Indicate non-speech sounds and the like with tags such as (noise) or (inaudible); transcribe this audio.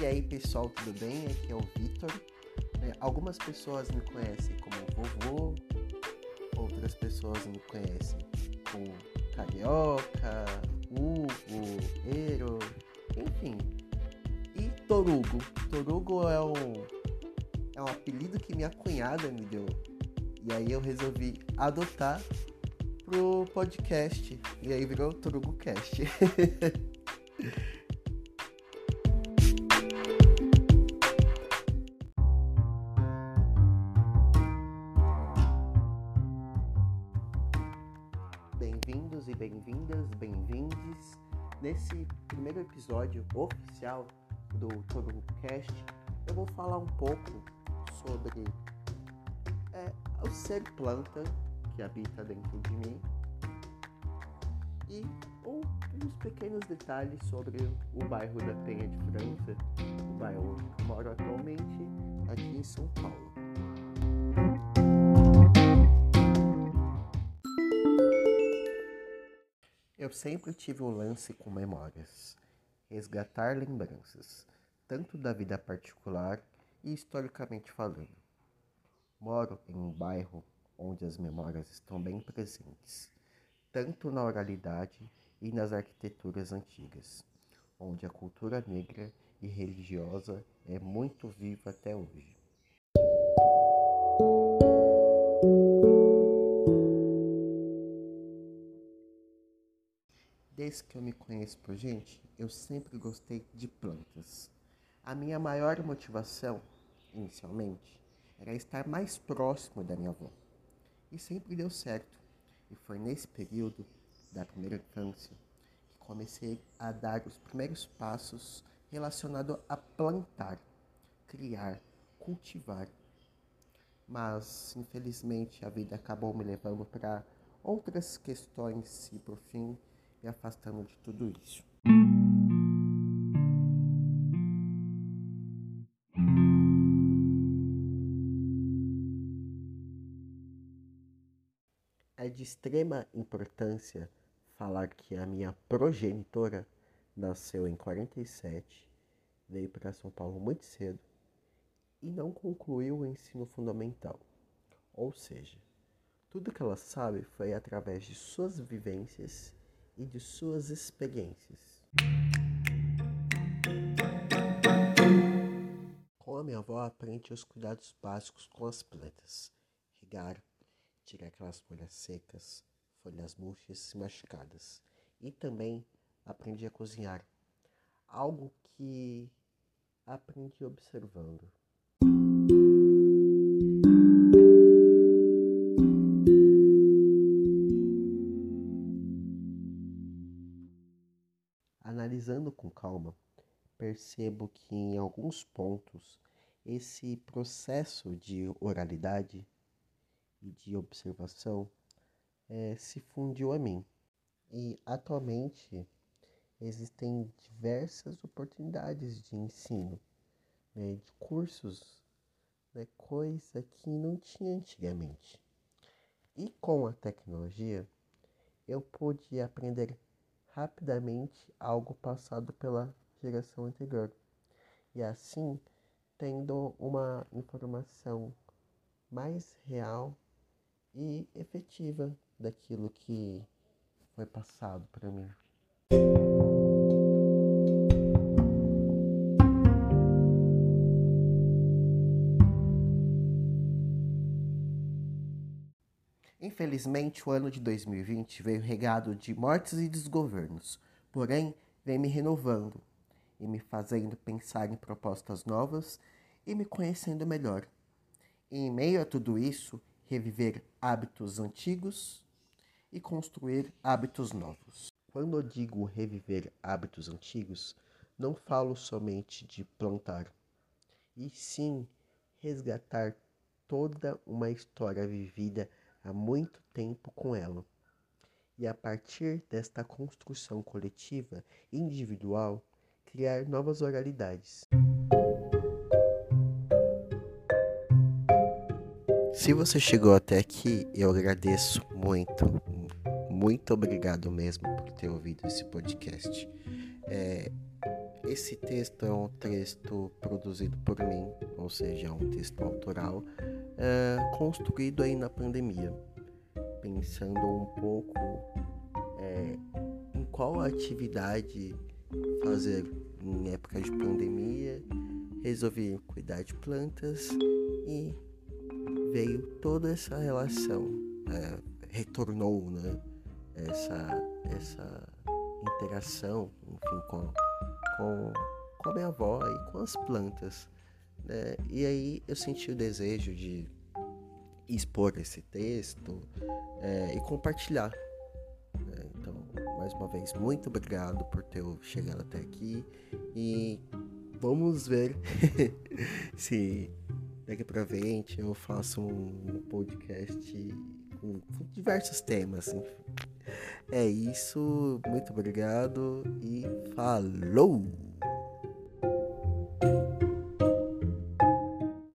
E aí pessoal, tudo bem? Aqui é o Vitor. É, algumas pessoas me conhecem como vovô, outras pessoas me conhecem como Carioca, Hugo, Ero, enfim. E Torugo. Torugo é um, é um apelido que minha cunhada me deu. E aí eu resolvi adotar pro podcast. E aí virou Torugo Cast. (laughs) Nesse primeiro episódio oficial do Torugo Cast, eu vou falar um pouco sobre é, o ser planta que habita dentro de mim e uns pequenos detalhes sobre o bairro da Penha de França, o bairro onde eu moro atualmente, aqui em São Paulo. Eu sempre tive um lance com memórias, resgatar lembranças, tanto da vida particular e historicamente falando. Moro em um bairro onde as memórias estão bem presentes, tanto na oralidade e nas arquiteturas antigas, onde a cultura negra e religiosa é muito viva até hoje. Desde que eu me conheço por gente, eu sempre gostei de plantas. A minha maior motivação, inicialmente, era estar mais próximo da minha avó. E sempre deu certo. E foi nesse período da primeira infância que comecei a dar os primeiros passos relacionados a plantar, criar, cultivar. Mas, infelizmente, a vida acabou me levando para outras questões e, por fim, me afastando de tudo isso. É de extrema importância falar que a minha progenitora nasceu em 47, veio para São Paulo muito cedo e não concluiu o ensino fundamental. Ou seja, tudo que ela sabe foi através de suas vivências e de suas experiências. Com a minha avó, aprende os cuidados básicos com as plantas: regar, tirar aquelas folhas secas, folhas murchas e machucadas. E também aprendi a cozinhar, algo que aprendi observando. Analisando com calma, percebo que em alguns pontos esse processo de oralidade e de observação é, se fundiu a mim. E atualmente existem diversas oportunidades de ensino, né, de cursos, né, coisa que não tinha antigamente. E com a tecnologia, eu pude aprender rapidamente algo passado pela geração anterior. E assim, tendo uma informação mais real e efetiva daquilo que foi passado para mim. Infelizmente, o ano de 2020 veio regado de mortes e desgovernos, porém, vem me renovando e me fazendo pensar em propostas novas e me conhecendo melhor. E em meio a tudo isso, reviver hábitos antigos e construir hábitos novos. Quando eu digo reviver hábitos antigos, não falo somente de plantar, e sim resgatar toda uma história vivida há muito tempo com ela. E a partir desta construção coletiva individual, criar novas oralidades. Se você chegou até aqui, eu agradeço muito, muito obrigado mesmo por ter ouvido esse podcast. É, esse texto é um texto produzido por mim, ou seja, é um texto autoral, é, construído aí na pandemia, pensando um pouco é, em qual atividade fazer em época de pandemia. Resolvi cuidar de plantas e veio toda essa relação, é, retornou, né? Essa, essa interação, enfim, com, com, com a minha avó e com as plantas. Né? E aí eu senti o desejo de expor esse texto é, e compartilhar. Né? Então, mais uma vez, muito obrigado por ter chegado até aqui e vamos ver (laughs) se daqui pra frente eu faço um podcast com, diversos temas. É isso, muito obrigado e falou!